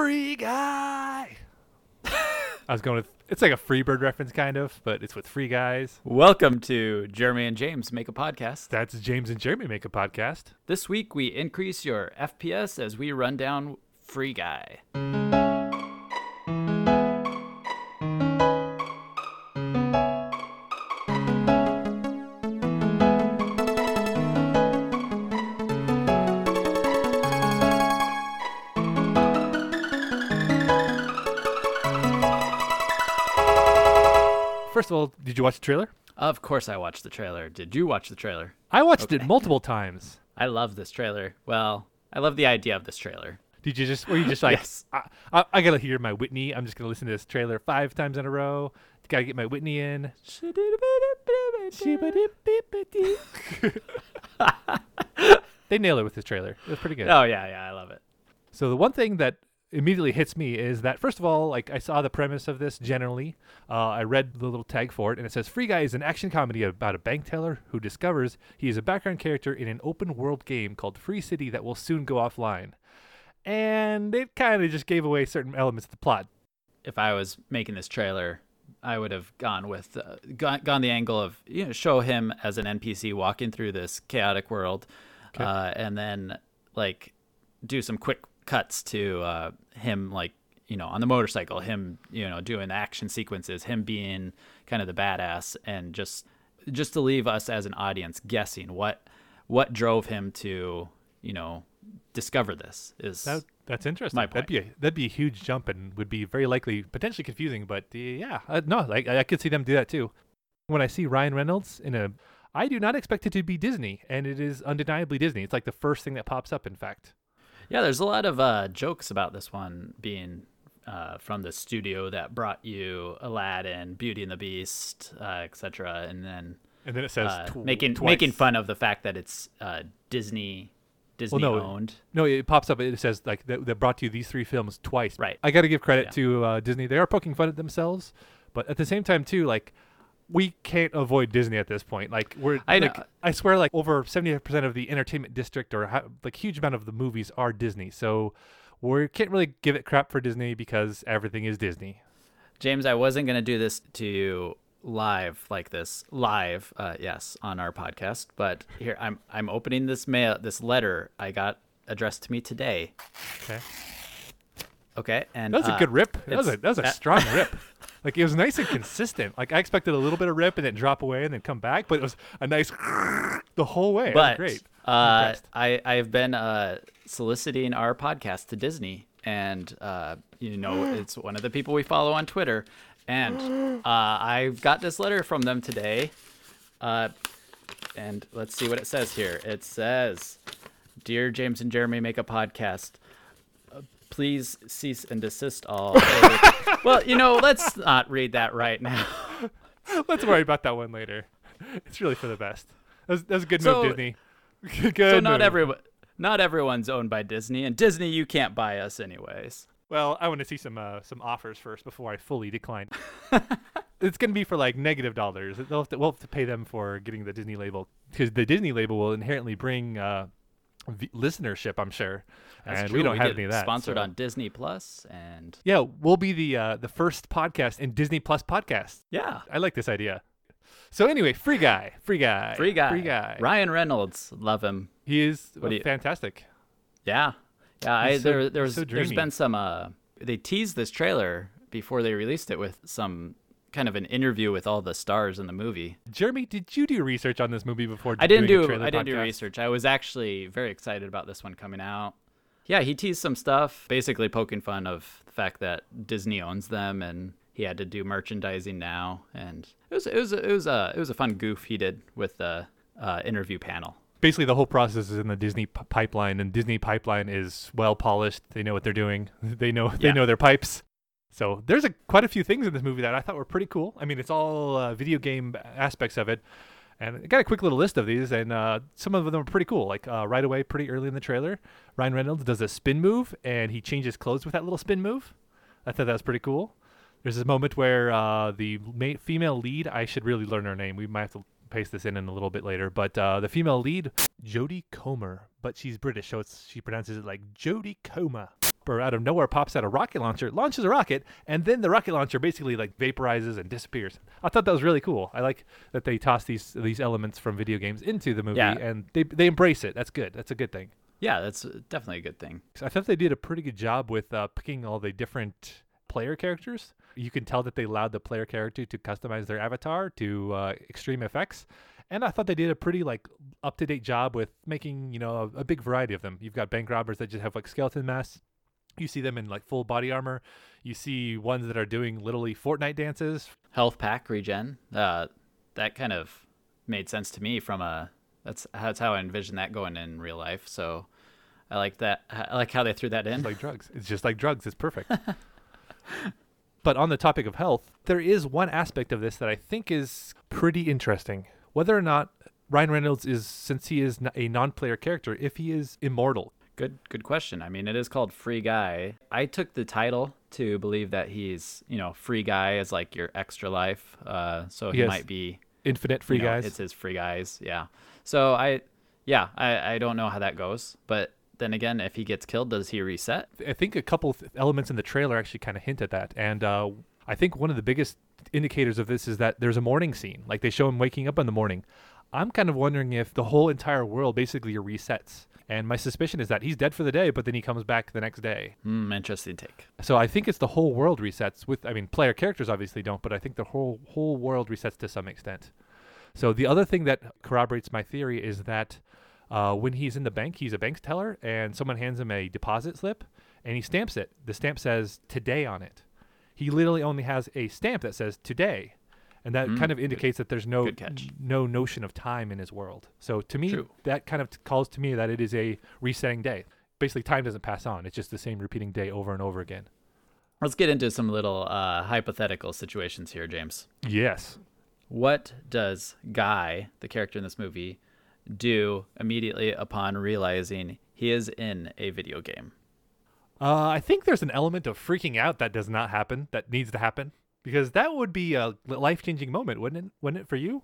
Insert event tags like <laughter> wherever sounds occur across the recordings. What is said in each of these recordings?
Free Guy. <laughs> I was going with it's like a Freebird reference kind of, but it's with Free Guys. Welcome to Jeremy and James Make a Podcast. That's James and Jeremy make a podcast. This week we increase your FPS as we run down Free Guy. Did you watch the trailer? Of course, I watched the trailer. Did you watch the trailer? I watched it multiple times. I love this trailer. Well, I love the idea of this trailer. Did you just were you just <laughs> like Yes. I, I, I gotta hear my Whitney? I'm just gonna listen to this trailer five times in a row. Gotta get my Whitney in. <laughs> they nailed it with this trailer. It was pretty good. Oh yeah, yeah, I love it. So the one thing that immediately hits me is that first of all, like I saw the premise of this generally. Uh, I read the little tag for it, and it says Free Guy is an action comedy about a bank teller who discovers he is a background character in an open world game called Free City that will soon go offline. And it kind of just gave away certain elements of the plot. If I was making this trailer, I would have gone with uh, gone, gone the angle of you know show him as an NPC walking through this chaotic world, Okay. uh, and then like do some quick cuts to uh, him like you know on the motorcycle, him you know doing action sequences, him being kind of the badass, and just just to leave us as an audience guessing what what drove him to you know discover this is That, that's interesting. My point. That'd be a, that'd be a huge jump and would be very likely potentially confusing. But uh, yeah, uh, no, like I, I could see them do that too. When I see Ryan Reynolds in a, I do not expect it to be Disney, and it is undeniably Disney. It's like the first thing that pops up. In fact, Yeah, there's a lot of uh, jokes about this one being uh, from the studio that brought you Aladdin, Beauty and the Beast, uh, etc., and then and then it says uh, tw- making twice. making fun of the fact that it's uh, Disney Disney no, owned. No, it pops up. It says like that, that brought you these three films twice. Right. I got to give credit Yeah. to uh, Disney. They are poking fun at themselves, but at the same time too, like we can't avoid Disney at this point. Like we're, I know. I swear, like over seventy percent of the entertainment district or ha- like huge amount of the movies are Disney. So we can't really give it crap for Disney because everything is Disney. James, I wasn't gonna do this to you live like this live, uh, yes, on our podcast, but here I'm I'm opening this mail this letter I got addressed to me today. Okay, Okay, and that was uh, a good rip. That was a that was a strong rip. Like it was nice and consistent. Like I expected a little bit of rip and then drop away and then come back, but it was a nice <laughs> the whole way. But great. Uh, I I have been uh, soliciting our podcast to Disney, and uh, you know <gasps> it's one of the people we follow on Twitter, and <gasps> uh, I got this letter from them today, uh, and let's see what it says here. It says, "Dear James and Jeremy, make a podcast." Please cease and desist all. <laughs> well, you know, let's not read that right now. <laughs> Let's worry about that one later. It's really for the best. That's that's a good So- move, Disney. <laughs> good So not move. everyone, not everyone's owned by Disney, and Disney you can't buy us anyways. Well, I want to see some uh, some offers first before I fully decline. it's gonna be for like negative dollars. They'll have to, we'll have to pay them for getting the Disney label because the Disney label will inherently bring uh, v- listenership. I'm sure, That's and true. we don't have get any of that. Sponsored so- on Disney Plus, and Yeah, we'll be the uh, the first podcast in Disney Plus podcast. yeah, I like this idea. So anyway, free guy, free guy, free guy, free guy. Ryan Reynolds, love him. He is What you- fantastic. Yeah, yeah. I, so- there, there was, so there's been some. Uh, they teased this trailer before they released it with some kind of an interview with all the stars in the movie. Jeremy, did you do research on this movie before? I didn't do trailer I didn't do research. I was actually very excited about this one coming out. Yeah, he teased some stuff, basically poking fun of the fact that Disney owns them and he had to do merchandising now. And it was it was it was a it was a fun goof he did with the uh, interview panel. Basically, the whole process is in the Disney p- pipeline, and Disney pipeline is well polished. They know what they're doing. <laughs> They know they Yeah. know their pipes. So there's a quite a few things in this movie that I thought were pretty cool. I mean, it's all uh, video game aspects of it, and I got a quick little list of these, and uh, some of them are pretty cool. Like uh, right away, pretty early in the trailer, Ryan Reynolds does a spin move, and he changes clothes with that little spin move. I thought that was pretty cool. There's this moment where uh, the ma- female lead, I should really learn her name. We might have to paste this in in a little bit later, but uh, the female lead, Jodie Comer, but she's British, so she pronounces it like Jodie Comer. Or out of nowhere pops out a rocket launcher, launches a rocket, and then the rocket launcher basically like vaporizes and disappears. I thought that was really cool. I like that they toss these these elements from video games into the movie, Yeah. and they they embrace it. That's good. That's a good thing. Yeah, that's definitely a good thing. I thought they did a pretty good job with uh, picking all the different player characters. You can tell that they allowed the player character to customize their avatar to uh, extreme effects, and I thought they did a pretty like up to date job with making you know a, a big variety of them. You've got bank robbers that just have like skeleton masks. You see them in like full body armor. You see ones that are doing literally Fortnite dances. Health pack regen. Uh, that kind of made sense to me from a. That's that's how I envision that going in real life. So, I like that. I like how they threw that in. It's like drugs. It's just like drugs. It's perfect. <laughs> but on the topic of health, there is one aspect of this that I think is pretty interesting. Whether or not Ryan Reynolds is, since he is a non-player character, if he is immortal. Good, good question. I mean, it is called Free Guy. I took the title to believe that he's, you know, Free Guy is like your extra life. Uh, so he Yes. might be Infinite free you know, guys. It's his Free Guys. Yeah. So I, yeah, I, I don't know how that goes. But then again, if he gets killed, does he reset? I think a couple th- elements in the trailer actually kind of hint at that. And uh, I think one of the biggest indicators of this is that there's a morning scene. Like they show him waking up in the morning. I'm kind of wondering if the whole entire world basically resets. And my suspicion is that he's dead for the day, but then he comes back the next day. Hmm, interesting take. So I think it's the whole world resets. With I mean, player characters obviously don't, but I think the whole whole world resets to some extent. So the other thing that corroborates my theory is that uh, when he's in the bank, he's a bank teller, and someone hands him a deposit slip, and he stamps it. The stamp says "today" on it. He literally only has a stamp that says "today," and that Mm, kind of good- indicates that there's no no notion of time in his world. So to me, True. that kind of t- calls to me that it is a resetting day. Basically, time doesn't pass on; it's just the same repeating day over and over again. Let's get into some little uh, hypothetical situations here, James. Yes. What does Guy, the character in this movie, do immediately upon realizing he is in a video game? Uh, I think there's an element of freaking out that does not happen, that needs to happen, because that would be a life changing moment, wouldn't it? Wouldn't it for you?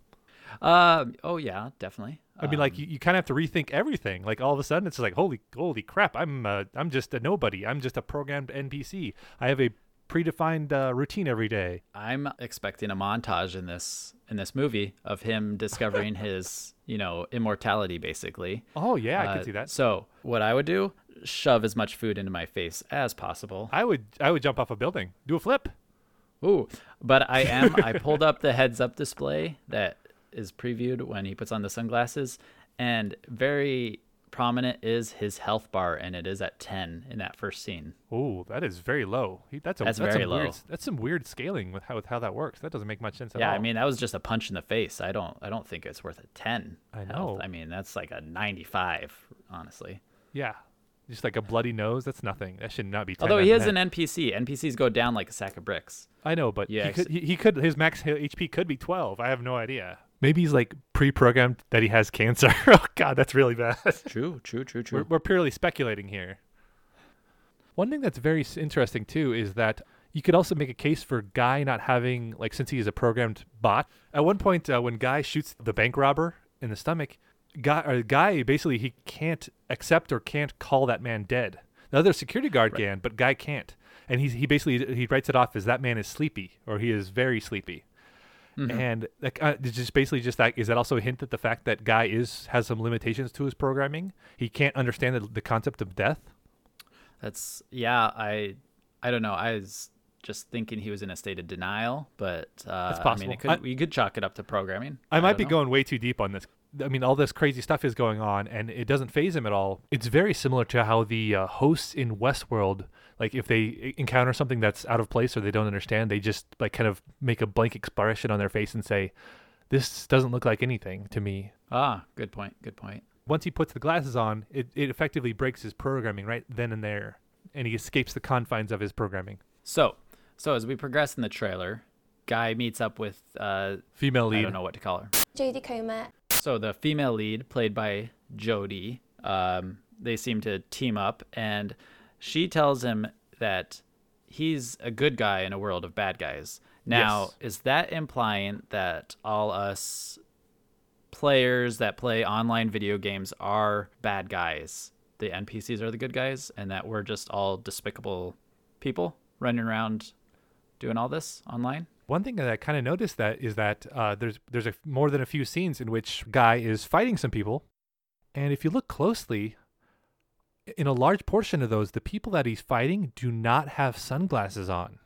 Uh, oh yeah, definitely. I mean, like Um, you, you kind of have to rethink everything. Like all of a sudden, it's like holy, holy crap! I'm, uh, I'm just a nobody. I'm just a programmed NPC. I have a predefined uh, routine every day. I'm expecting a montage in this in this movie of him discovering <laughs> his, you know, immortality basically. Oh yeah, I Uh, can see that. So what I would do, shove as much food into my face as possible. I would, I would jump off a building, do a flip. Ooh, but I am. I pulled up the heads up display that is previewed when he puts on the sunglasses, and very prominent is his health bar, and it is at ten in that first scene. Oh, that is very low. He, that's a, That's that's very Weird, low. s- that's some weird scaling with how with how that works. That doesn't make much sense at Yeah, all. I mean that was just a punch in the face. I don't. I don't think it's worth a ten. I health. know. I mean that's like a ninety-five, honestly. yeah, just like a bloody nose. That's nothing. That should not be. 10 Although he of is 10. an NPC. NPCs go down like a sack of bricks. I know, but Yeah, he could, he, he could his max HP could be 12. I have no idea. Maybe he's like pre-programmed that he has cancer. <laughs> oh god, that's really bad. True, true, true, we're, we're purely speculating here. One thing that's very interesting too is that you could also make a case for Guy not having like since he is a programmed bot. At one point, uh, when Guy shoots the bank robber in the stomach, Guy or Guy basically he can't accept or can't call that man dead. The other security guard Right. can, but Guy can't, and he's he basically he writes it off as that man is sleepy or he is very sleepy. Mm-hmm. And like, uh, it's just basically just that is that also a hint at the fact that Guy is has some limitations to his programming. He can't understand the, the concept of death. That's yeah. I I don't know. I was just thinking he was in a state of denial, but uh, That's I mean, could, I- you could chalk it up to programming. I might be know. going way too deep on this. I mean, all this crazy stuff is going on, and it doesn't phase him at all. It's very similar to how the uh, hosts in Westworld, like if they encounter something that's out of place or they don't understand, they just like kind of make a blank expression on their face and say, "This doesn't look like anything to me." Ah, good point. Good point. Once he puts the glasses on, it, it effectively breaks his programming right then and there, and he escapes the confines of his programming. So, so as we progress in the trailer, Guy meets up with uh, Female I don't know what to call her. Jodie Comer. So the female lead, played by Jodie, um, they seem to team up, and she tells him that he's a good guy in a world of bad guys. Now, Yes. is that implying that all us players that play online video games are bad guys the NPCs are the good guys and that we're just all despicable people running around doing all this online. One thing that I kind of noticed that is that uh, there's there's a, more than a few scenes in which guy is fighting some people, and if you look closely, in a large portion of those, the people that he's fighting do not have sunglasses on,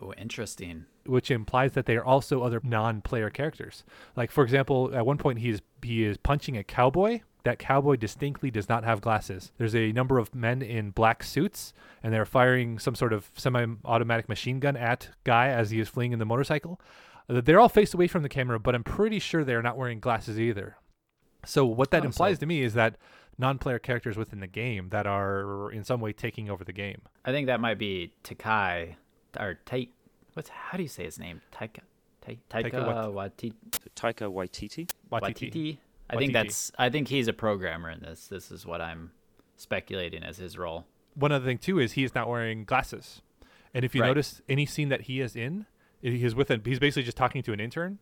Oh, interesting. which implies that they are also other non-player characters. Like for example, at one point he is he is punching a cowboy. That cowboy distinctly does not have glasses. There's a number of men in black suits, and they're firing some sort of semi-automatic machine gun at guy as he is fleeing in the motorcycle. Uh, They're all faced away from the camera, but I'm pretty sure they're not wearing glasses either. So what that Oh, implies so- to me is that non-player characters within the game that are in some way taking over the game. I think that might be Takai or Tai. What's how do you say his name? Taika. Tai, Taika Taika Waititi. Taika Waititi. Waititi. I think that's. I think he's a programmer in this. This is what I'm speculating as his role. One other thing too is he is not wearing glasses, and if you Right. notice any scene that he is in, he is with a, he's basically just talking to an intern,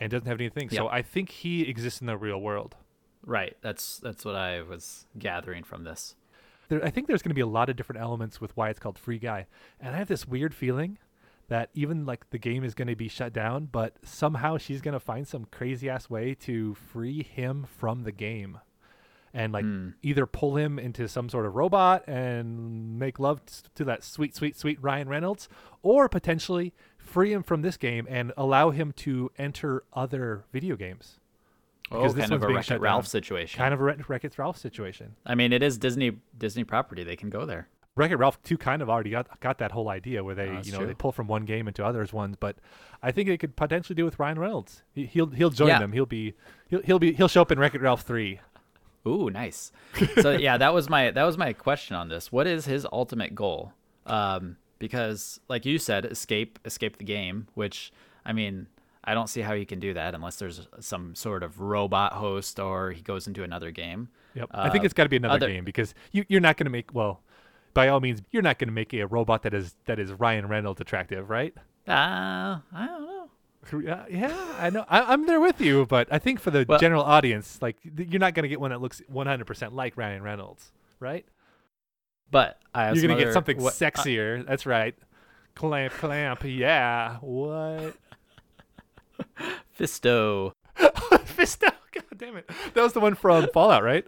and doesn't have anything. So I think he exists in the real world. Right. That's that's what I was gathering from this. There, I think there's going to be a lot of different elements with why it's called Free Guy, and I have this weird feeling that even like the game is going to be shut down, but somehow she's going to find some crazy ass way to free him from the game, and like Hmm. either pull him into some sort of robot and make love to that sweet, sweet, sweet Ryan Reynolds, or potentially free him from this game and allow him to enter other video games. Oh, Because this kind of a Wreck-It Ralph down. situation. Kind of a Wreck-It Ralph situation. I mean, it is Disney Disney property. They can go there. Wreck It Ralph 2 kind of already got got that whole idea where they that's you know true. they pull from one game into others ones, but I think they could potentially do with Ryan Reynolds. He, he'll he'll join Yeah. them. He'll be he'll he'll be he'll show up in Wreck It Ralph 3. Ooh, nice. so yeah, that was my that was my question on this. What is his ultimate goal? Um, because like you said, escape escape the game. Which I mean, I don't see how he can do that unless there's some sort of robot host or he goes into another game. Yep. I think Uh, it's got to be another other- game because you you're not going to make well by all means you're not going to make a robot that is that is Ryan Reynolds attractive, right? Uh, I don't know. Yeah, yeah, I know. I, I'm there with you, but I think for the Well- general audience, like you're not going to get one that looks 100% like Ryan Reynolds, right? But I have You're gonna get something what- uh, sexier. That's right. Clamp, clamp. Yeah. What? <laughs> Fisto. <laughs> Fisto. God damn it. That was the one from Fallout, right?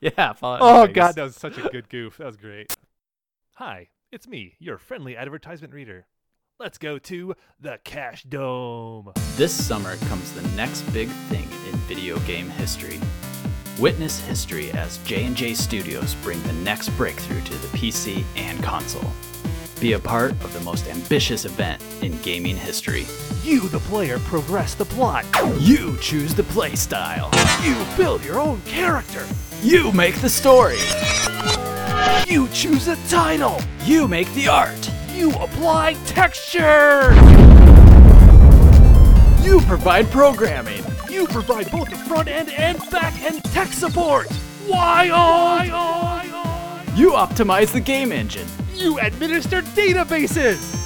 Yeah. Fallout Oh. God, that was such a good goof. That was great. Hi, it's me, your friendly advertisement reader. Let's go to the Cash Dome. This summer comes the next big thing in video game history. Witness history as J&J Studios bring the next breakthrough to the PC and console. Be a part of the most ambitious event in gaming history. You, the player, progress the plot. You choose the playstyle. You build your own character. You make the story. You choose a title. You make the art. You apply texture. You provide programming. You provide both the front end and back end tech support. Why oh, You optimize the game engine. You administer databases.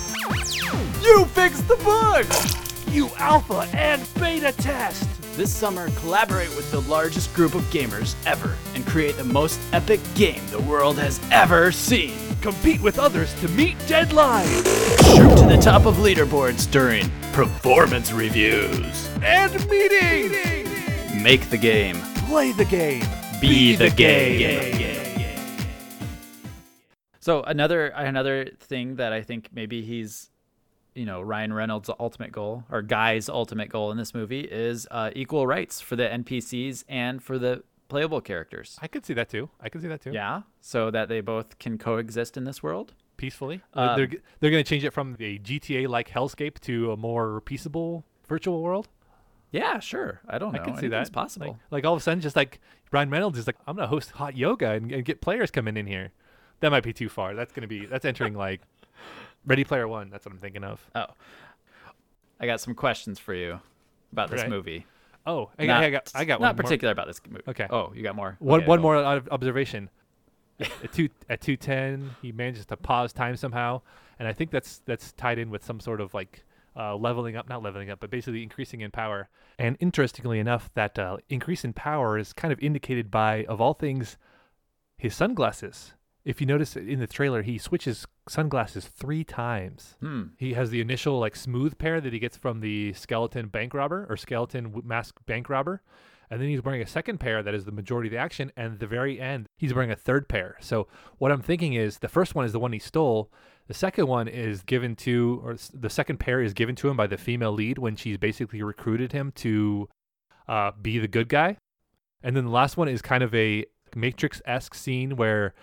You fix the bugs. You alpha and beta test. This summer, collaborate with the largest group of gamers ever and create the most epic game the world has ever seen. Compete with others to meet deadlines. Shoot to the top of leaderboards during performance reviews. And meetings. Make the game. Play the game. Be, the, game. So another another thing that I think maybe he's, you know, Ryan Reynolds' ultimate goal or Guy's ultimate goal in this movie is uh, equal rights for the NPCs and for the playable characters. I could see that too. I could see that too. Yeah, so that they both can coexist in this world. Peacefully. Um, they're they're going to change it from a GTA like hellscape to a more peaceable virtual world. Yeah, sure. I don't know. I can see Anything's that. possible. Like, like all of a sudden, just like Ryan Reynolds is like, I'm gonna host hot yoga and, and get players coming in here. That might be too far. That's gonna be that's entering like Ready Player One. That's what I'm thinking of. oh, I got some questions for you about this Right. movie. Oh, I, Not, I got I got not one more. particular about this movie. Okay. Oh, you got more. One Okay, one more ob- observation. at two <laughs> at two ten, he manages to pause time somehow, and I think that's that's tied in with some sort of like uh, leveling up, not leveling up, but basically increasing in power. And interestingly enough, that uh, increase in power is kind of indicated by, of all things, his sunglasses. If you notice in the trailer, he switches sunglasses three times. Hmm. He has the initial like smooth pair that he gets from the skeleton bank robber or skeleton mask bank robber, and then he's wearing a second pair that is the majority of the action. And at the very end, he's wearing a third pair. So what I'm thinking is the first one is the one he stole. The second one is given to, or the second pair is given to him by the female lead when she's basically recruited him to uh, be the good guy. And then the last one is kind of a Matrix esque scene where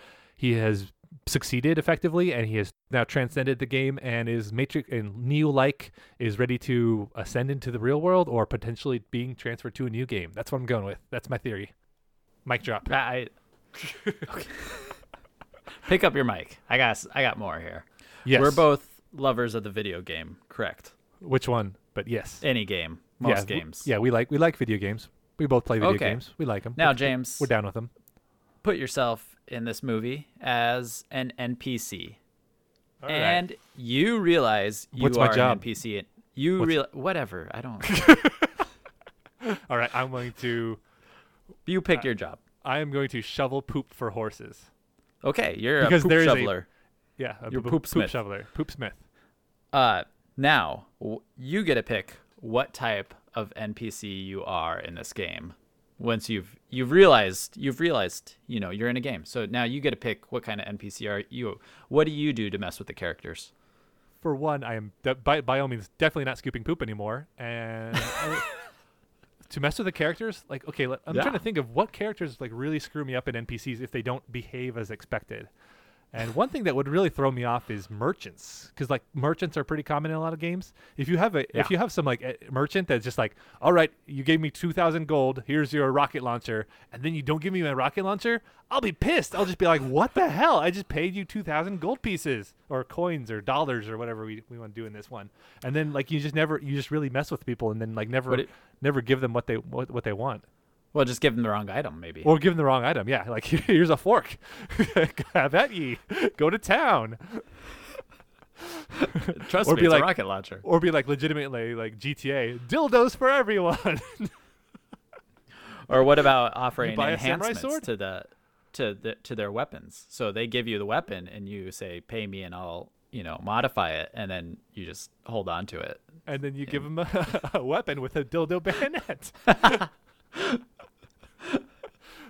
he has succeeded effectively and he has now transcended the game and is Matrix and Neo like is ready to ascend into the real world or potentially being transferred to a new game. That's what I'm going with. That's my theory. Mic drop. I. Okay. <laughs> Pick up your mic. I got. I got more here. Yes. We're both lovers of the video game, correct? Which one? But yes. Any game, most yeah, games. Yeah, we like we like video games. We both play video Okay. games. We like them. Now, James, we're down with them. put yourself in this movie as an NPC, All right. and you realize you What's my are job? an NPC. And you What's- real whatever. I don't. <laughs> <laughs> All right, I'm going to you pick your job. I am going to shovel poop for horses. Okay, you're Because a poop is a- shoveler. Yeah, a You're poop, Poop Smith. shoveler, poop smith. Uh, now w- you get to pick what type of NPC you are in this game. Once you've you've realized you've realized you know you're in a game, so now you get to pick what kind of NPC are you. What do you do to mess with the characters? For one, I am de- by by all means definitely not scooping poop anymore, and I- <laughs> to mess with the characters, like okay, let, I'm trying to think of what characters like really screw me up in NPCs if they don't behave as expected. And one thing that would really throw me off is merchants, because like merchants are pretty common in a lot of games. If you have a Yeah. if you have some like eh, merchant that's just like, all right, you gave me two thousand gold, here's your rocket launcher, and then you don't give me my rocket launcher, I'll be pissed. I'll just be like, what the hell? I just paid you two thousand gold pieces or coins or dollars or whatever we, we want to do in this one, and then like you just never you just really mess with people and then like never it- never give them what they what, what they want. Well, just give them the wrong item, maybe. Or give them the wrong item. Yeah, like <laughs> here's a fork. <laughs> Have at ye. Go to town. <laughs> Trust or me, be it's like- a rocket launcher. Or be like legitimately like GTA dildos for everyone. Or what about offering enhancements sword? to the to the to their weapons? So they give you the weapon, and you say, "Pay me, and I'll you know modify it," and then you just hold on to it. and then you give them a, a weapon with a dildo bayonet.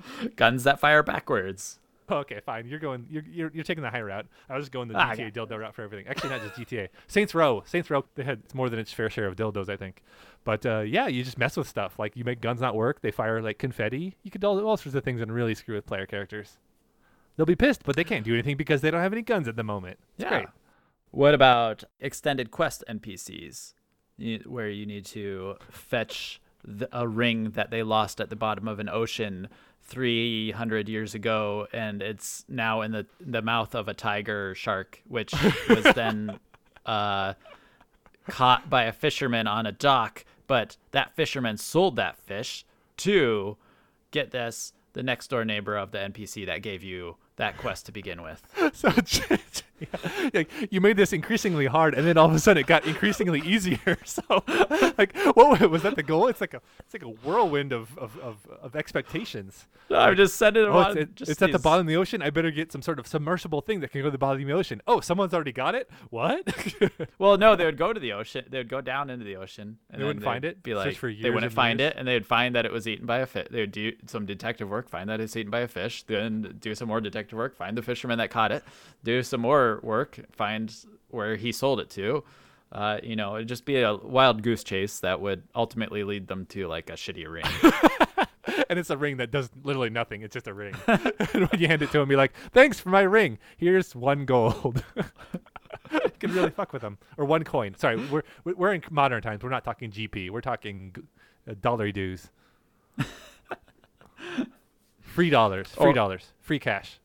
<laughs> Guns that fire backwards. okay, fine. You're going. You're, you're you're taking the high route. I was just going the Ah, GTA dildo route for everything. Actually, not just GTA. Saints Row. Saints Row. They had more than its fair share of dildos, I think. But uh, yeah, you just mess with stuff. Like you make guns not work. They fire like confetti. You could do all, all sorts of things and really screw with player characters. They'll be pissed, but they can't do anything because they don't have any guns at the moment. It's great. What about extended quest NPCs, where you need to fetch the, a ring that they lost at the bottom of an ocean 300 years ago, and it's now in the the mouth of a tiger shark, which was <laughs> then uh, caught by a fisherman on a dock. But that fisherman sold that fish to get this the next door neighbor of the NPC that gave you that quest to begin with. <laughs> So yeah, <laughs> like, you made this increasingly hard, and then all of a sudden it got increasingly easier. <laughs> So, like, what was that the goal? It's like a it's like a whirlwind of of, of, of expectations. I'm just sending Oh, on. it's, it- just it's at the bottom of the ocean. I better get some sort of submersible thing that can go to the bottom of the ocean. Oh, someone's already got it. What? Well, no, they would go to the ocean. They would go down into the ocean. And They then wouldn't find it? Be like, they wouldn't find years? it, and they'd find that it was eaten by a fish. They would do some detective work, find that it's eaten by a fish. Then do some more detective work, find the fisherman that caught it. Do some more work, find where he sold it to. Uh, you know, it'd just be a wild goose chase that would ultimately lead them to like a shitty ring. <laughs> and it's a ring that does literally nothing. It's just a ring. <laughs> and when you hand it to him, be like, "Thanks for my ring. Here's one gold." <laughs> you can really fuck with them, or one coin. Sorry, we're we're in modern times. We're not talking GP. We're talking uh, dollar dues. free dollars. Free dollars. Free cash.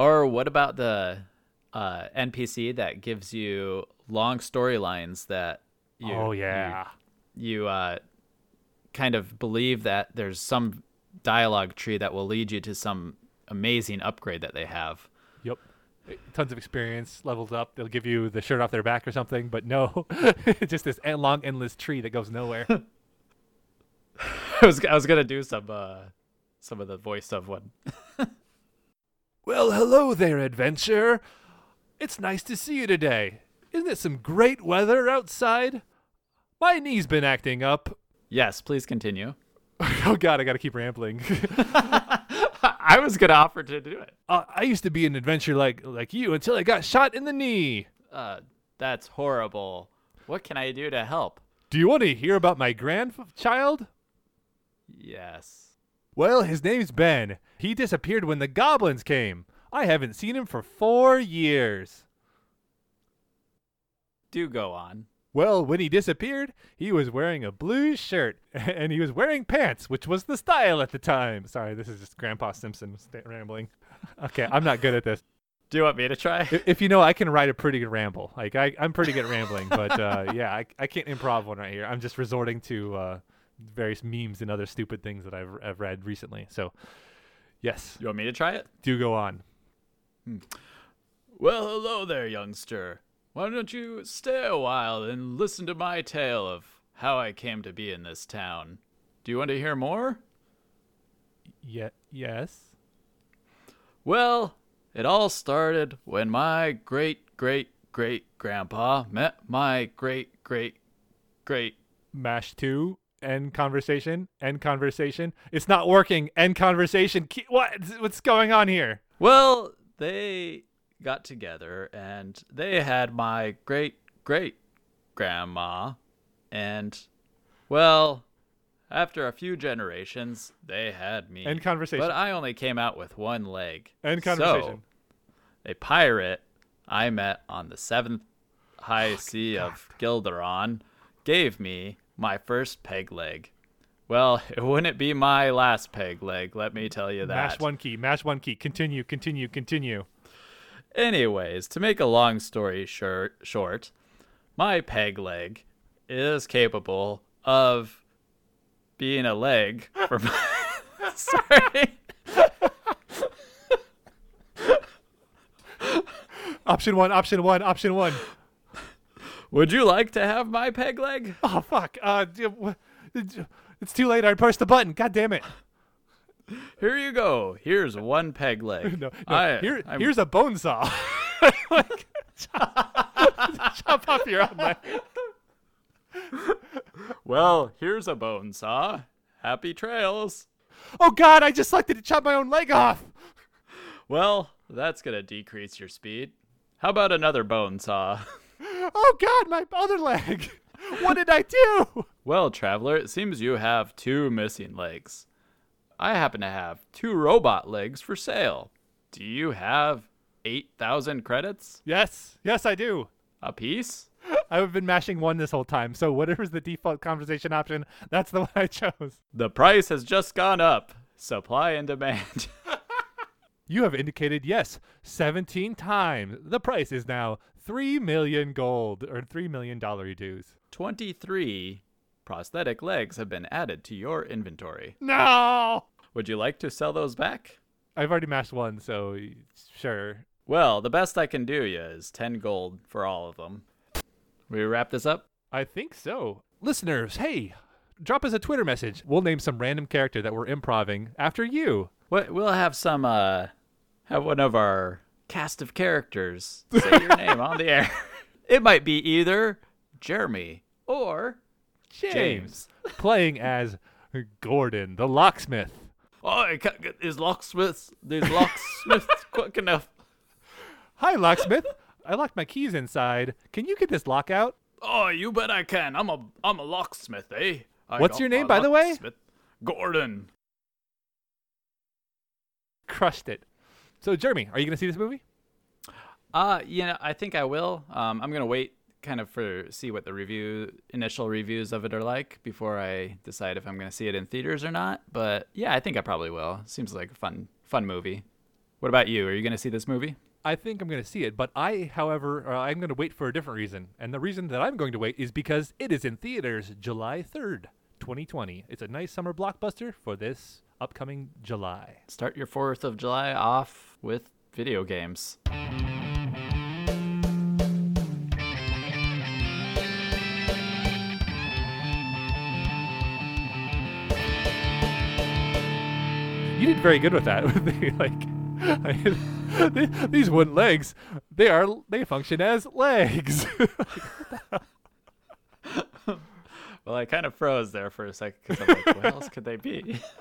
Or what about the uh, NPC that gives you long storylines that you oh yeah. you, uh, kind of believe that there's some dialogue tree that will lead you to some amazing upgrade that they have. Yep. Tons of experience, levels up. They'll give you the shirt off their back or something, but no, <laughs> just this long, endless tree that goes nowhere. <laughs> I was I was gonna do some uh, some of the voice of one. <laughs> Well, hello there, adventurer. It's nice to see you today. Isn't it some great weather outside? My knee's been acting up. Yes, please continue. <laughs> oh god, I gotta keep rambling. <laughs> I was gonna offer to do it. uh, I used to be an adventurer like like you until I got shot in the knee. Uh, that's horrible. What can I do to help? Do you want to hear about my grandchild? Yes. Well, his name's Ben. He disappeared when the goblins came. I haven't seen him for four years. Do go on. Well, when he disappeared, he was wearing a blue shirt <laughs> and he was wearing pants, which was the style at the time. Sorry, this is just Grandpa Simpson rambling. Okay, I'm not good at this. Do you want me to try? If you know, I can write a pretty good ramble. Like I, I'm pretty good at rambling, but uh, <laughs> yeah, I, I can't improv one right here. I'm just resorting to uh, various memes and other stupid things that I've, I've read recently. So, yes, You want me to try it? do go on. Hmm. Well, hello there, youngster. Why don't you stay a while and listen to my tale of how I came to be in this town? Do you want to hear more? Yeah, yes. Well, it all started when my great great great grandpa met my great great great. Mash two. End conversation. End conversation. It's not working. End conversation. What? What's going on here? Well, they got together and they had my great great grandma and well, after a few generations, they had me. End conversation. But I only came out with one leg. End conversation. So, a pirate I met on the seventh high sea of Gilderon gave me my first peg leg. Well, <laughs> it wouldn't be my last peg leg, let me tell you that. Mash one key. Mash one key. Continue. Continue. Continue. Anyways, to make a long story short, short, my peg leg is capable of being a leg for my. <laughs> Sorry. <laughs> Option one. Option one. Option one. Would you like to have my peg leg? Oh fuck. Uh, it's too late. I pushed the button. God damn it. Here you go. Here's one peg <laughs> leg. No. no. I- Here, I'm- here's a bone saw. <laughs> like, chop, chop off your own leg. Well, here's a bone saw. Happy trails. Oh god! I just selected to chop my own leg off. Well, that's gonna decrease your speed. How about another bone saw? <laughs> Oh god! My other leg. <laughs> What did I do? Well, traveler, it seems you have two missing legs. I happen to have two robot legs for sale. Do you have 8,000 credits Yes. Yes, I do. a piece? <laughs> I've been mashing one this whole time, so whatever's the default conversation option, that's the <laughs> one I chose. The price has just gone up. Supply and demand. You have indicated yes 17 times. The price is now 3 million gold, or 3 million dollar dues. 23 prosthetic legs have been added to your inventory. No! Would you like to sell those back? I've already mashed one, so sure. Well, the best I can do you is 10 gold for all of them. We wrap this up? I think so. Listeners, hey, drop us a Twitter message. We'll name some random character that we're improving after you. What we'll have some uh have one of our cast of characters say your name on the air. <laughs> It might be either Jeremy or James. playing as Gordon, the locksmith. Oh, I can't get these locksmiths these locksmiths <laughs> quick enough. Hi, locksmith. I locked my keys inside. Can you get this lock out? Oh, you bet I can. I'm a I'm a locksmith, eh? I What's your name, by the way? Gordon. Crushed it. So, Jeremy, are you going to see this movie? Uh, you know, I think I will. Um, I'm gonna wait kind of for see what the review initial reviews of it are like before I decide if I'm gonna see it in theaters or not. But yeah, I think I probably will. Seems like a fun fun movie. What about you? Are you gonna see this movie? I think I'm going to see it, but I, however, uh, I'm going to wait for a different reason. And the reason that I'm going to wait is because it is in theaters July 3rd, 2020. It's a nice summer blockbuster for this upcoming July. Start your Fourth of July off with video games. You did very good with that. <laughs> like, I mean, these wooden legs, they are they function as legs. <laughs> Well, I kind of froze there for a second because I'm like, what else could they be? <laughs>